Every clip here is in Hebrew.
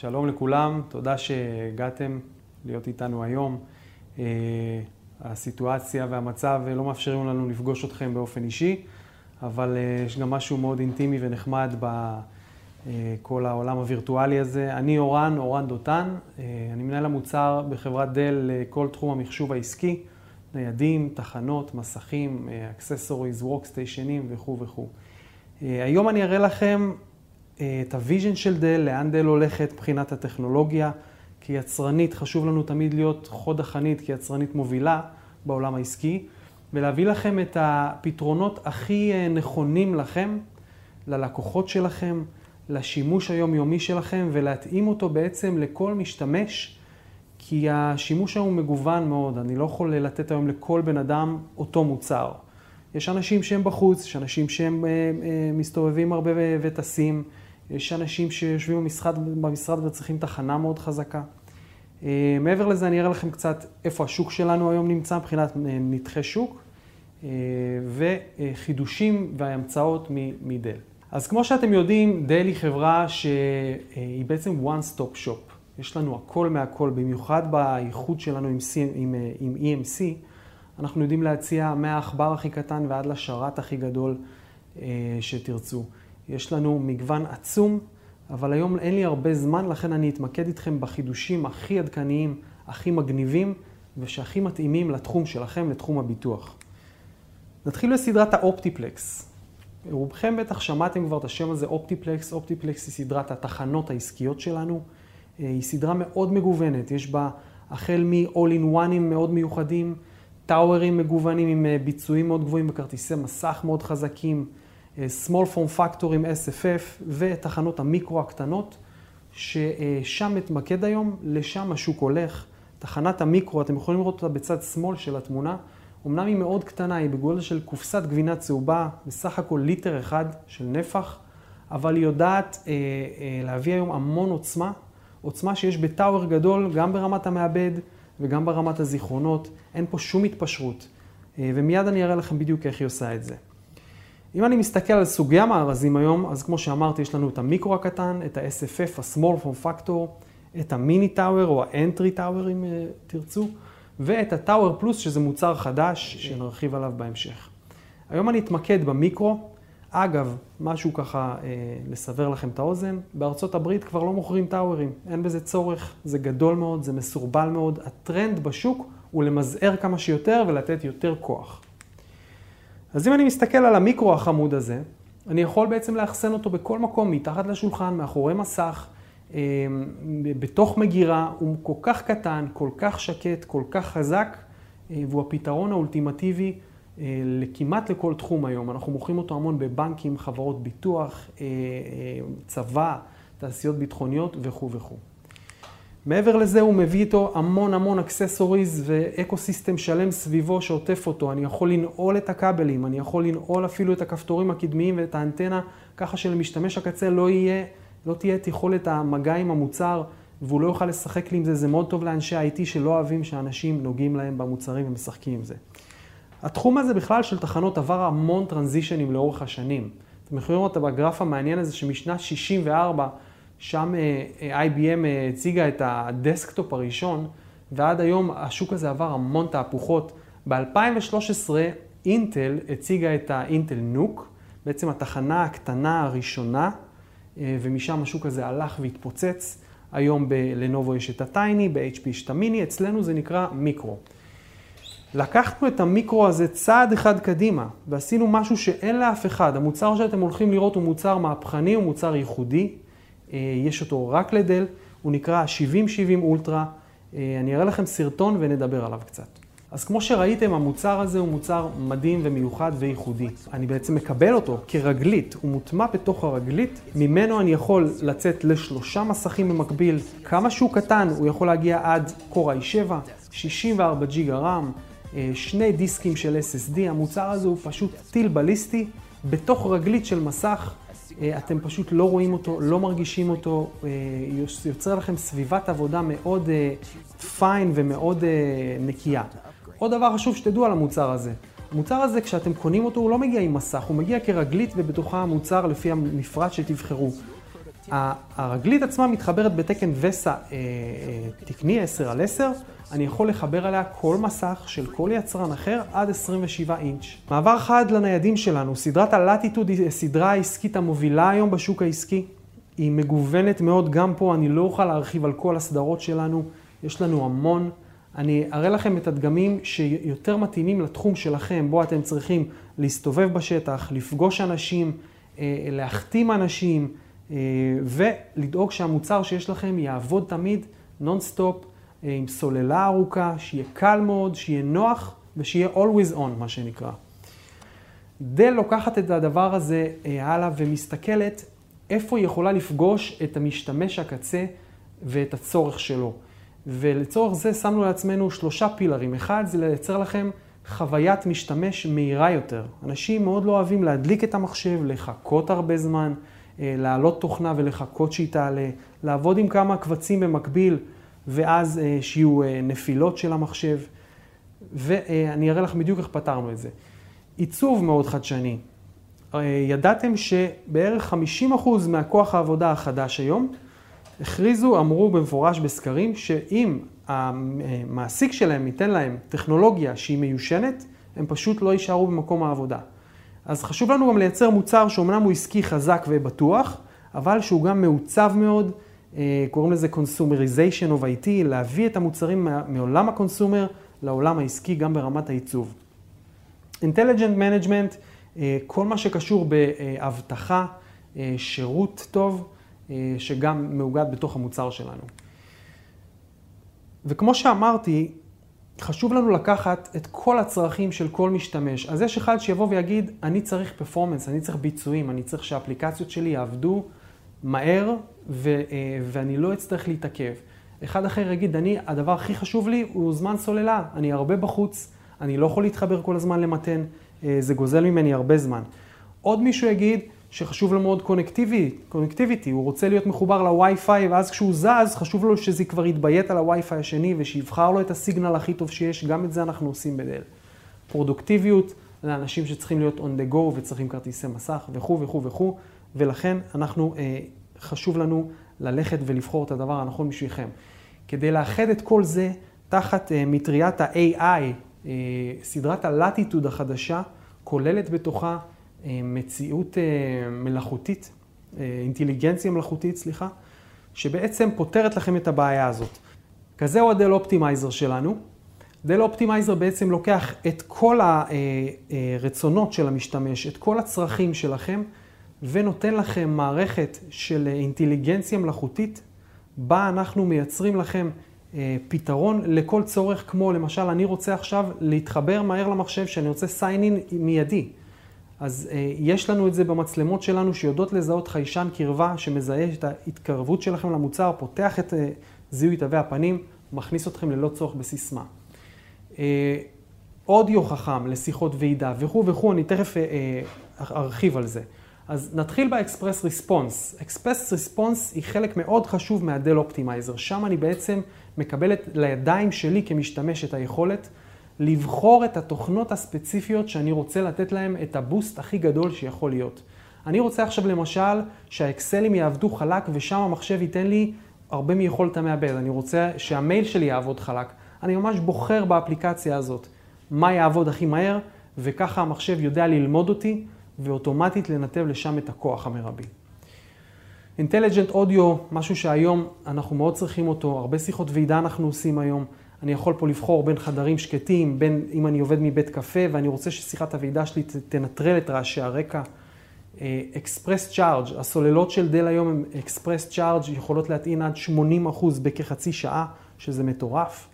שלום לכולם, תודה שהגעתם להיות איתנו היום. אה, הסיטואציה והמצב לא מאפשרים לנו לפגוש אתכם באופן אישי, אבל אה, יש גם משהו מאוד אינטימי ונחמד בכל העולם הווירטואלי הזה. אני אורן, אורן דותן, אה, אני מנהל המוצר בחברת דל לכל תחום המחשוב העסקי, ניידים, תחנות, מסכים, אקססוריז, וורקסטיישנים וכו' וכו'. היום אני אראה לכם את ה vision של דל, לאן דל הולכת מבחינת הטכנולוגיה. כיצרנית חשוב לנו תמיד להיות חוד החנית כיצרנית מובילה בעולם העסקי, ולהביא לכם את הפתרונות הכי אה, נכונים לכם, ללקוחות שלכם, לשימוש היומיומי שלכם, ולהתאים אותו בעצם לכל משתמש, כי השימוש היום מגוון מאוד. אני לא יכול לתת היום לכל בן אדם אותו מוצר. יש אנשים שהם בחוץ, יש אנשים שהם אה, אה, מסתובבים הרבה וטסים. יש אנשים שיושבים במשרד, במשרד וצריכים תחנה מאוד חזקה. אה, מעבר לזה, אני אראה לכם קצת איפה השוק שלנו היום נמצא מבחינת אה, נתחי שוק אה, וחידושים והמצאות מדל. אז כמו שאתם יודעים, דל היא חברה שהיא בעצם one stop shop. יש לנו הכל מהכל, במיוחד באיחוד שלנו עם, C, עם, עם EMC, אנחנו יודעים להציע מהעכבר הכי קטן ועד לשרת הכי גדול שתרצו. יש לנו מגוון עצום, אבל היום אין לי הרבה זמן, לכן אני אתמקד איתכם בחידושים הכי עדכניים, הכי מגניבים, ושהכי מתאימים לתחום שלכם, לתחום הביטוח. נתחיל בסדרת האופטיפלקס. רובכם בטח שמעתם כבר את השם הזה, אופטיפלקס. אופטיפלקס היא סדרת התחנות העסקיות שלנו. אה, היא סדרה מאוד מגוונת, יש בה החל מ-all-in-one'ים מאוד מיוחדים, טאוורים מגוונים עם אה, ביצועים מאוד גבוהים וכרטיסי מסך מאוד חזקים, small form factor עם SFF ותחנות המיקרו הקטנות, ששם מתמקד היום, לשם השוק הולך. תחנת המיקרו, אתם יכולים לראות אותה בצד שמאל של התמונה, אמנם היא מאוד קטנה, היא בגודל של קופסת גבינה צהובה, בסך הכל ליטר אחד של נפח, אבל היא יודעת אה, אה, להביא היום המון עוצמה, עוצמה שיש בטאוור גדול, גם ברמת המעבד וגם ברמת הזיכרונות, אין פה שום התפשרות. אה, ומיד אני אראה לכם בדיוק איך היא עושה את זה. אם אני מסתכל על סוגי המארזים היום, אז כמו שאמרתי, יש לנו את המיקרו הקטן, את ה-SFF, ה-small form factor, את המיני טאוור או ה-entry טאוור אם אה, תרצו, ואת הטאוור פלוס, שזה מוצר חדש שנרחיב עליו בהמשך. היום אני אתמקד במיקרו. אגב, משהו ככה אה, לסבר לכם את האוזן, בארצות הברית כבר לא מוכרים טאוורים, אין בזה צורך, זה גדול מאוד, זה מסורבל מאוד. הטרנד בשוק הוא למזער כמה שיותר ולתת יותר כוח. אז אם אני מסתכל על המיקרו החמוד הזה, אני יכול בעצם לאחסן אותו בכל מקום, מתחת לשולחן, מאחורי מסך, אה, בתוך מגירה, הוא כל כך קטן, כל כך שקט, כל כך חזק, אה, והוא הפתרון האולטימטיבי אה, לכמעט לכל תחום היום. אנחנו מוכרים אותו המון בבנקים, חברות ביטוח, צבא, תעשיות ביטחוניות וכו' וכו'. מעבר לזה הוא מביא איתו המון המון accessories ו ecosystem שלם סביבו שעוטף אותו. אני יכול לנעול את הכבלים, אני יכול לנעול אפילו את הכפתורים הקדמיים ואת האנטנה, ככה שלמשתמש הקצה לא יהיה, לא תהיה את יכולת המגע עם המוצר והוא לא יוכל לשחק לי עם זה. זה מאוד טוב לאנשי ה-IT שלא אוהבים שאנשים נוגעים להם במוצרים ומשחקים עם זה. התחום הזה בכלל של תחנות עבר המון transition ים לאורך השנים. אתם יכולים לראות בגרף המעניין הזה שמשנת 64 שם אה, אה, IBM אה, הציגה את ה desktop הראשון, ועד היום השוק הזה עבר המון תהפוכות. ב-2013 אינטל הציגה את האינטל NUC, בעצם התחנה הקטנה הראשונה, ומשם השוק הזה הלך והתפוצץ. היום בלנובו יש את הטייני, ב-HP יש את המיני, אצלנו זה נקרא מיקרו. לקחנו את המיקרו הזה צעד אחד קדימה, ועשינו משהו שאין לאף אחד. המוצר שאתם הולכים לראות הוא מוצר מהפכני, הוא מוצר ייחודי. אה, יש אותו רק לדל, הוא נקרא 7070 אולטרה. אה, אני אראה לכם סרטון ונדבר עליו קצת. אז כמו שראיתם, המוצר הזה הוא מוצר מדהים ומיוחד וייחודי. אני בעצם מקבל אותו כרגלית, הוא מוטמע בתוך הרגלית, ממנו אני יכול לצאת לשלושה מסכים במקביל. כמה שהוא קטן, הוא יכול להגיע עד Core i7, 64 ג'יגה רם, אה, שני דיסקים של SSD. המוצר הזה הוא פשוט טיל בליסטי בתוך רגלית של מסך. אה, אתם פשוט לא רואים אותו, לא מרגישים אותו, אה, יוצר לכם סביבת עבודה מאוד פיין אה, ומאוד נקייה. עוד דבר חשוב שתדעו על המוצר הזה. המוצר הזה, כשאתם קונים אותו, הוא לא מגיע עם מסך, הוא מגיע כרגלית ובתוכה המוצר לפי המפרט שתבחרו. הרגלית עצמה מתחברת בתקן וסה תקני 10 על 10, אני יכול לחבר עליה כל מסך של כל יצרן אחר עד 27 אינץ'. מעבר חד לניידים שלנו, סדרת הלטיטוד היא סדרה העסקית המובילה היום בשוק העסקי. היא מגוונת מאוד גם פה, אני לא אוכל להרחיב על כל הסדרות שלנו, יש לנו המון. אני אראה לכם את הדגמים שיותר מתאימים לתחום שלכם, בו אתם צריכים להסתובב בשטח, לפגוש אנשים, אה, להחתים אנשים אה, ולדאוג שהמוצר שיש לכם יעבוד תמיד נונסטופ אה, עם סוללה ארוכה, שיהיה קל מאוד, שיהיה נוח ושיהיה always on, מה שנקרא. דל לוקחת את הדבר הזה הלאה ומסתכלת איפה היא יכולה לפגוש את המשתמש הקצה ואת הצורך שלו. ולצורך זה שמנו לעצמנו שלושה pillar ים. אחד זה לייצר לכם חוויית משתמש מהירה יותר. אנשים מאוד לא אוהבים להדליק את המחשב, לחכות הרבה זמן, אה, להעלות תוכנה ולחכות שהיא תעלה, לעבוד עם כמה קבצים במקביל, ואז אה, שיהיו אה, נפילות של המחשב. ואני אראה לך בדיוק איך פתרנו את זה. עיצוב מאוד חדשני. ידעתם שבערך 50% מהכוח העבודה החדש היום הכריזו, אמרו במפורש בסקרים, שאם המעסיק שלהם ייתן להם טכנולוגיה שהיא מיושנת, הם פשוט לא יישארו במקום העבודה. אז חשוב לנו גם לייצר מוצר שאומנם הוא עסקי חזק ובטוח, אבל שהוא גם מעוצב מאוד, אה, קוראים לזה Consumerization of IT, להביא את המוצרים מעולם הקונסומר לעולם העסקי גם ברמת העיצוב. Intelligent Management, אה, כל מה שקשור באבטחה, אה, שירות טוב, שגם מאוגד בתוך המוצר שלנו. וכמו שאמרתי, חשוב לנו לקחת את כל הצרכים של כל משתמש. אז יש אחד שיבוא ויגיד, אני צריך פרפורמנס, אני צריך ביצועים, אני צריך שהאפליקציות שלי יעבדו מהר ו, אה, ואני לא אצטרך להתעכב. אחד אחר יגיד, אני, הדבר הכי חשוב לי הוא זמן סוללה, אני הרבה בחוץ, אני לא יכול להתחבר כל הזמן למתן, אה, זה גוזל ממני הרבה זמן. עוד מישהו יגיד, שחשוב לו מאוד קונקטיביטי, הוא רוצה להיות מחובר לווי-פיי, ואז כשהוא זז, חשוב לו שזה כבר יתביית על הווי-פיי השני, ושיבחר לו את הסיגנל הכי טוב שיש, גם את זה אנחנו עושים בדל. פרודוקטיביות, לאנשים שצריכים להיות on the go וצריכים כרטיסי מסך וכו' וכו' וכו', ולכן אנחנו, אה, חשוב לנו ללכת ולבחור את הדבר הנכון בשבילכם. כדי לאחד את כל זה תחת אה, מטריית ה-AI, אה, סדרת ה Latitude החדשה, כוללת בתוכה מציאות אה, מלאכותית, אה, אינטליגנציה מלאכותית, סליחה, שבעצם פותרת לכם את הבעיה הזאת. כזהו הדל Optimizer שלנו. דל Optimizer בעצם לוקח את כל הרצונות של המשתמש, את כל הצרכים שלכם, ונותן לכם מערכת של אינטליגנציה מלאכותית, בה אנחנו מייצרים לכם פתרון לכל צורך, כמו למשל, אני רוצה עכשיו להתחבר מהר למחשב, שאני רוצה sign in מיידי. אז אה, יש לנו את זה במצלמות שלנו שיודעות לזהות חיישן קרבה שמזהה את ההתקרבות שלכם למוצר, פותח את אה, זיהוי תווי הפנים, מכניס אתכם ללא צורך בסיסמה. אה, אודיו חכם לשיחות ועידה וכו' וכו', אני תכף אה, אה, ארחיב על זה. אז נתחיל ב Express Response. Express Response היא חלק מאוד חשוב מהדל Optimizer. שם אני בעצם מקבלת לידיים שלי כמשתמש את היכולת לבחור את התוכנות הספציפיות שאני רוצה לתת להם את הבוסט הכי גדול שיכול להיות. אני רוצה עכשיו למשל שהאקסלים יעבדו חלק ושם המחשב ייתן לי הרבה מיכולת המעבד. אני רוצה שהמייל שלי יעבוד חלק. אני ממש בוחר באפליקציה הזאת מה יעבוד הכי מהר, וככה המחשב יודע ללמוד אותי ואוטומטית לנתב לשם את הכוח המרבי. Intelligent Audio, משהו שהיום אנחנו מאוד צריכים אותו, הרבה שיחות ועידה אנחנו עושים היום. אני יכול פה לבחור בין חדרים שקטים, בין אם אני עובד מבית קפה ואני רוצה ששיחת הוועידה שלי תנטרל את רעשי הרקע. Express אה, Charge, הסוללות של דל היום הם Express Charge, יכולות להטעין עד 80% בכחצי שעה, שזה מטורף.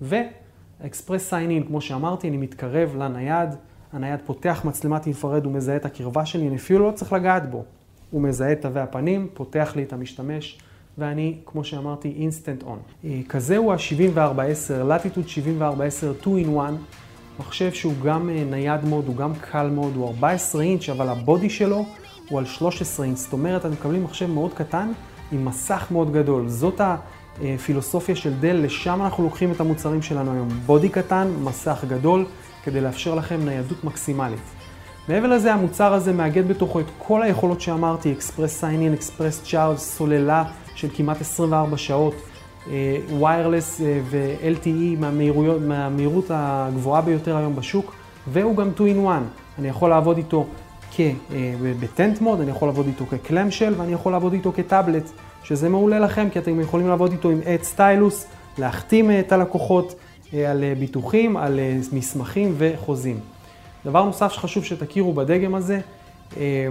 ו Express Sign-in, כמו שאמרתי, אני מתקרב לנייד, הנייד פותח מצלמת infrared, הוא מזהה את הקרבה שלי, אני אפילו לא צריך לגעת בו. הוא מזהה את תווי הפנים, פותח לי את המשתמש. ואני, כמו שאמרתי, instant on. כזה הוא ה-7410, Latitude 7410 2 in 1, מחשב שהוא גם אה, נייד מאוד, הוא גם קל מאוד, הוא 14 אינץ', אבל ה body שלו הוא על 13 אינץ', זאת אומרת, אתם מקבלים מחשב מאוד קטן עם מסך מאוד גדול. זאת הפילוסופיה של דל, לשם אנחנו לוקחים את המוצרים שלנו היום. body קטן, מסך גדול, כדי לאפשר לכם ניידות מקסימלית. מעבר לזה, המוצר הזה מאגד בתוכו את כל היכולות שאמרתי, Express Sign-in, Express Charge, סוללה של כמעט 24 שעות, wireless אה, ו-LTE מהמהירות, מהמהירות הגבוהה ביותר היום בשוק, והוא גם 2 in 1. אני יכול לעבוד איתו ב tent mode, אני יכול לעבוד איתו כ clamshell ואני יכול לעבוד איתו כטאבלט, שזה מעולה לכם כי אתם יכולים לעבוד איתו עם עט stylus, להחתים את הלקוחות אה, על ביטוחים, על מסמכים וחוזים. דבר נוסף שחשוב שתכירו בדגם הזה, אה,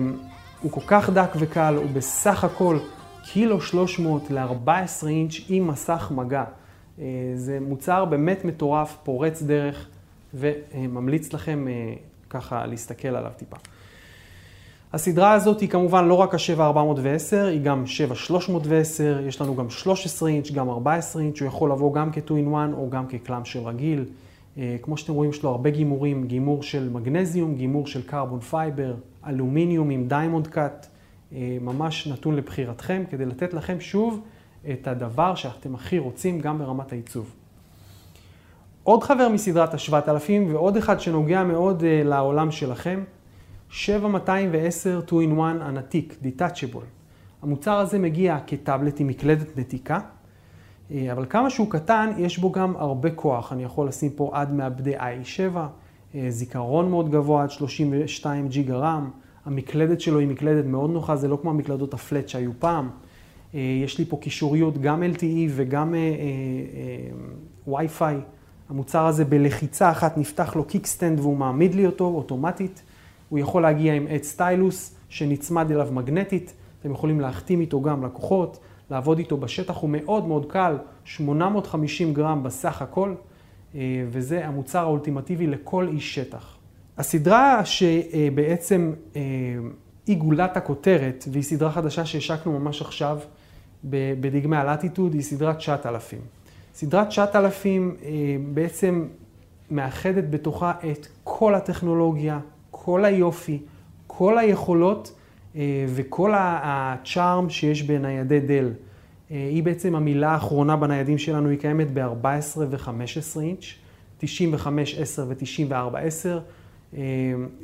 הוא כל כך דק וקל, הוא בסך הכל קילו 300 ל-14 אינץ' עם מסך מגע. אה, זה מוצר באמת מטורף, פורץ דרך, וממליץ לכם אה, ככה להסתכל עליו טיפה. הסדרה הזאת היא כמובן לא רק ה-7410, היא גם 7310, יש לנו גם 13 אינץ', גם 14 אינץ', הוא יכול לבוא גם כ-2-in-1 או גם כקלאם של רגיל. אה, כמו שאתם רואים, יש לו הרבה גימורים, גימור של מגנזיום, גימור של carbon fiber, אלומיניום עם diamond cut, אה, ממש נתון לבחירתכם, כדי לתת לכם שוב את הדבר שאתם הכי רוצים גם ברמת העיצוב. עוד חבר מסדרת ה-7000 ועוד אחד שנוגע מאוד אה, לעולם שלכם, 7210 2-in-1 נתיק, Detachable. המוצר הזה מגיע כטאבלט עם מקלדת נתיקה, אה, אבל כמה שהוא קטן, יש בו גם הרבה כוח. אני יכול לשים פה עד מעבדי i7, אה, זיכרון מאוד גבוה, עד 32 ג'יגה RAM. המקלדת שלו היא מקלדת מאוד נוחה, זה לא כמו המקלדות ה flat שהיו פעם. אה, יש לי פה קישוריות גם LTE וגם Wi-Fi. המוצר הזה בלחיצה אחת נפתח לו kickstand והוא מעמיד לי אותו אוטומטית. הוא יכול להגיע עם עט stylus שנצמד אליו מגנטית. אתם יכולים להחתים איתו גם לקוחות. לעבוד איתו בשטח הוא מאוד מאוד קל, 850 גרם בסך הכל, אה, וזה המוצר האולטימטיבי לכל איש שטח. הסדרה שבעצם אה, היא גולת הכותרת, והיא סדרה חדשה שהשקנו ממש עכשיו בדגמי הלטיטוד, היא סדרת 9000. סדרת 9000 אה, בעצם מאחדת בתוכה את כל הטכנולוגיה, כל היופי, כל היכולות אה, וכל הצ'ארם שיש בניידי דל. אה, היא בעצם המילה האחרונה בניידים שלנו, היא קיימת ב-14 ו-15 אינץ', 95, 10 ו-94, 10.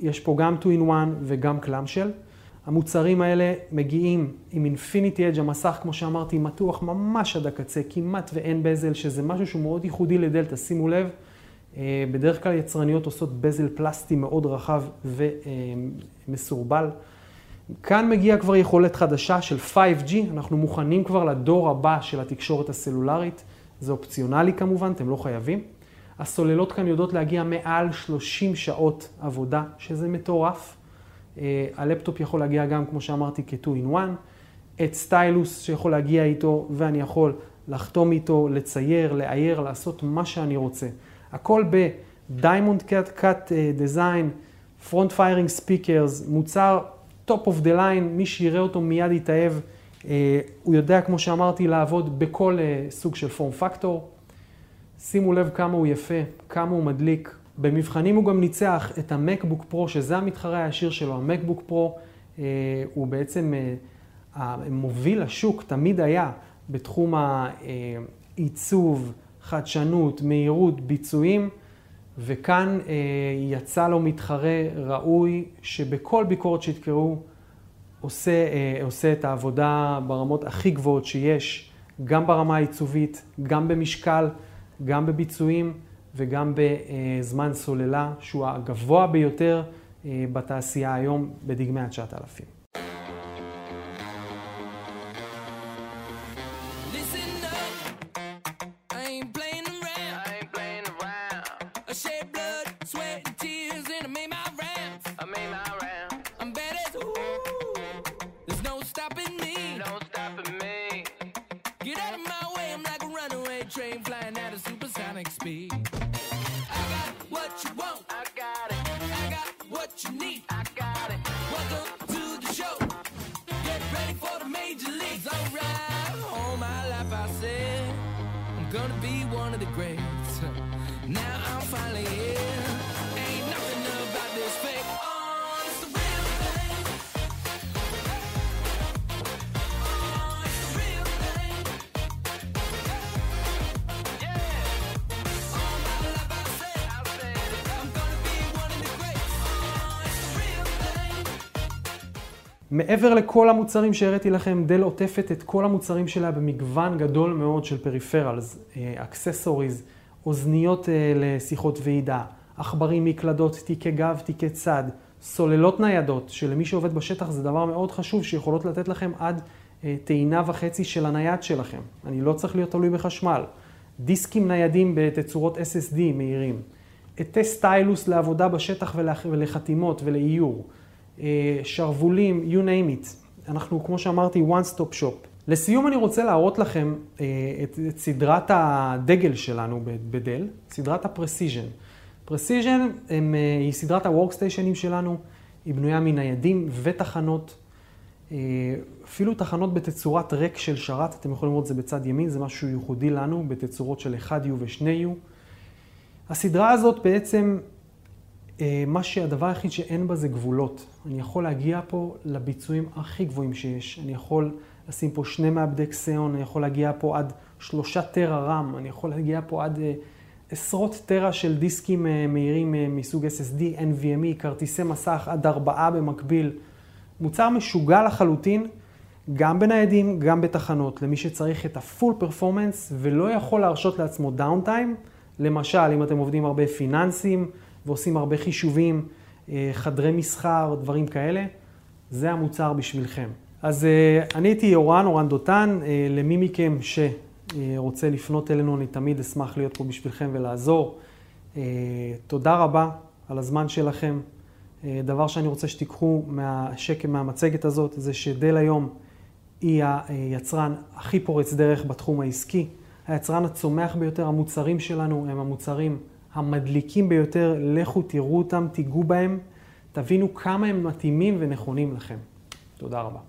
יש פה גם 2-in-1 וגם קלאמשל. המוצרים האלה מגיעים עם אינפיניטי אדג' המסך, כמו שאמרתי, מתוח ממש עד הקצה, כמעט ואין בזל, שזה משהו שהוא מאוד ייחודי לדלתא, שימו לב. אה, בדרך כלל יצרניות עושות בזל פלסטי מאוד רחב ומסורבל. כאן מגיעה כבר יכולת חדשה של 5G, אנחנו מוכנים כבר לדור הבא של התקשורת הסלולרית, זה אופציונלי כמובן, אתם לא חייבים. הסוללות כאן יודעות להגיע מעל 30 שעות עבודה, שזה מטורף. אה, הלפטופ יכול להגיע גם, כמו שאמרתי, כ-2-in-1, את סטיילוס שיכול להגיע איתו, ואני יכול לחתום איתו, לצייר, לאייר, לעשות מה שאני רוצה. הכל ב-Diamond Cut Cut Design, Front Firing Speakers, מוצר top of the line, מי שיראה אותו מיד יתאהב. אה, הוא יודע, כמו שאמרתי, לעבוד בכל אה, סוג של פורם פקטור. שימו לב כמה הוא יפה, כמה הוא מדליק. במבחנים הוא גם ניצח את המקבוק פרו, שזה המתחרה הישיר שלו. המקבוק פרו אה, הוא בעצם מוביל השוק, תמיד היה, בתחום העיצוב, חדשנות, מהירות, ביצועים. וכאן אה, יצא לו מתחרה ראוי שבכל ביקורת שיתקראו עושה, אה, עושה את העבודה ברמות הכי גבוהות שיש, גם ברמה העיצובית, גם במשקל, גם בביצועים וגם בזמן סוללה, שהוא הגבוה ביותר אה, בתעשייה היום בדגמי ה-9000. must. I got what you want. I got it. I got what you need. I got it. Welcome to the show. Get ready for the major leagues. Alright. All my life I said I'm gonna be one of the greats. Now I'm finally here. מעבר לכל המוצרים שהראיתי לכם, Dell עוטפת את כל המוצרים שלה במגוון גדול מאוד של peripherals, accessories, אוזניות לשיחות ועידה, עכברים, מקלדות, תיקי גב, תיקי צד, סוללות ניידות, שלמי שעובד בשטח זה דבר מאוד חשוב, שיכולות לתת לכם עד טעינה וחצי של הנייד שלכם. אני לא צריך להיות תלוי בחשמל. דיסקים ניידים בתצורות SSD מהירים. עטי stylus לעבודה בשטח ולחתימות ולאיור. שרוולים, you name it. אנחנו, כמו שאמרתי, one stop shop. לסיום אני רוצה להראות לכם את, את סדרת הדגל שלנו ב Dell, סדרת ה Precision. Precision היא סדרת ה workstation ים שלנו, היא בנויה מניידים ותחנות. אפילו תחנות בתצורת rack של שרת, אתם יכולים לראות את זה בצד ימין, זה משהו ייחודי לנו, בתצורות של 1U ו-2U. הסדרה הזאת בעצם, מה שהדבר היחיד שאין בה זה גבולות. אני יכול להגיע פה לביצועים הכי גבוהים שיש. אני יכול לשים פה שני מעבדי קסיון, אני יכול להגיע פה עד שלושה טרה רם, אני יכול להגיע פה עד עשרות טרה של דיסקים מהירים מסוג SSD, NVMe, כרטיסי מסך עד ארבעה במקביל. מוצר משוגע לחלוטין, גם בניידים, גם בתחנות, למי שצריך את הפול פרפורמנס ולא יכול להרשות לעצמו דאונטיים. למשל, אם אתם עובדים הרבה פיננסים ועושים הרבה חישובים, חדרי מסחר, דברים כאלה, זה המוצר בשבילכם. אז אני הייתי אורן, אורן דותן, למי מכם שרוצה לפנות אלינו, אני תמיד אשמח להיות פה בשבילכם ולעזור. תודה רבה על הזמן שלכם. דבר שאני רוצה שתיקחו מהשקם, מהמצגת הזאת, זה שדל היום היא היצרן הכי פורץ דרך בתחום העסקי. היצרן הצומח ביותר, המוצרים שלנו הם המוצרים המדליקים ביותר. לכו תראו אותם, תיגעו בהם, תבינו כמה הם מתאימים ונכונים לכם. תודה רבה.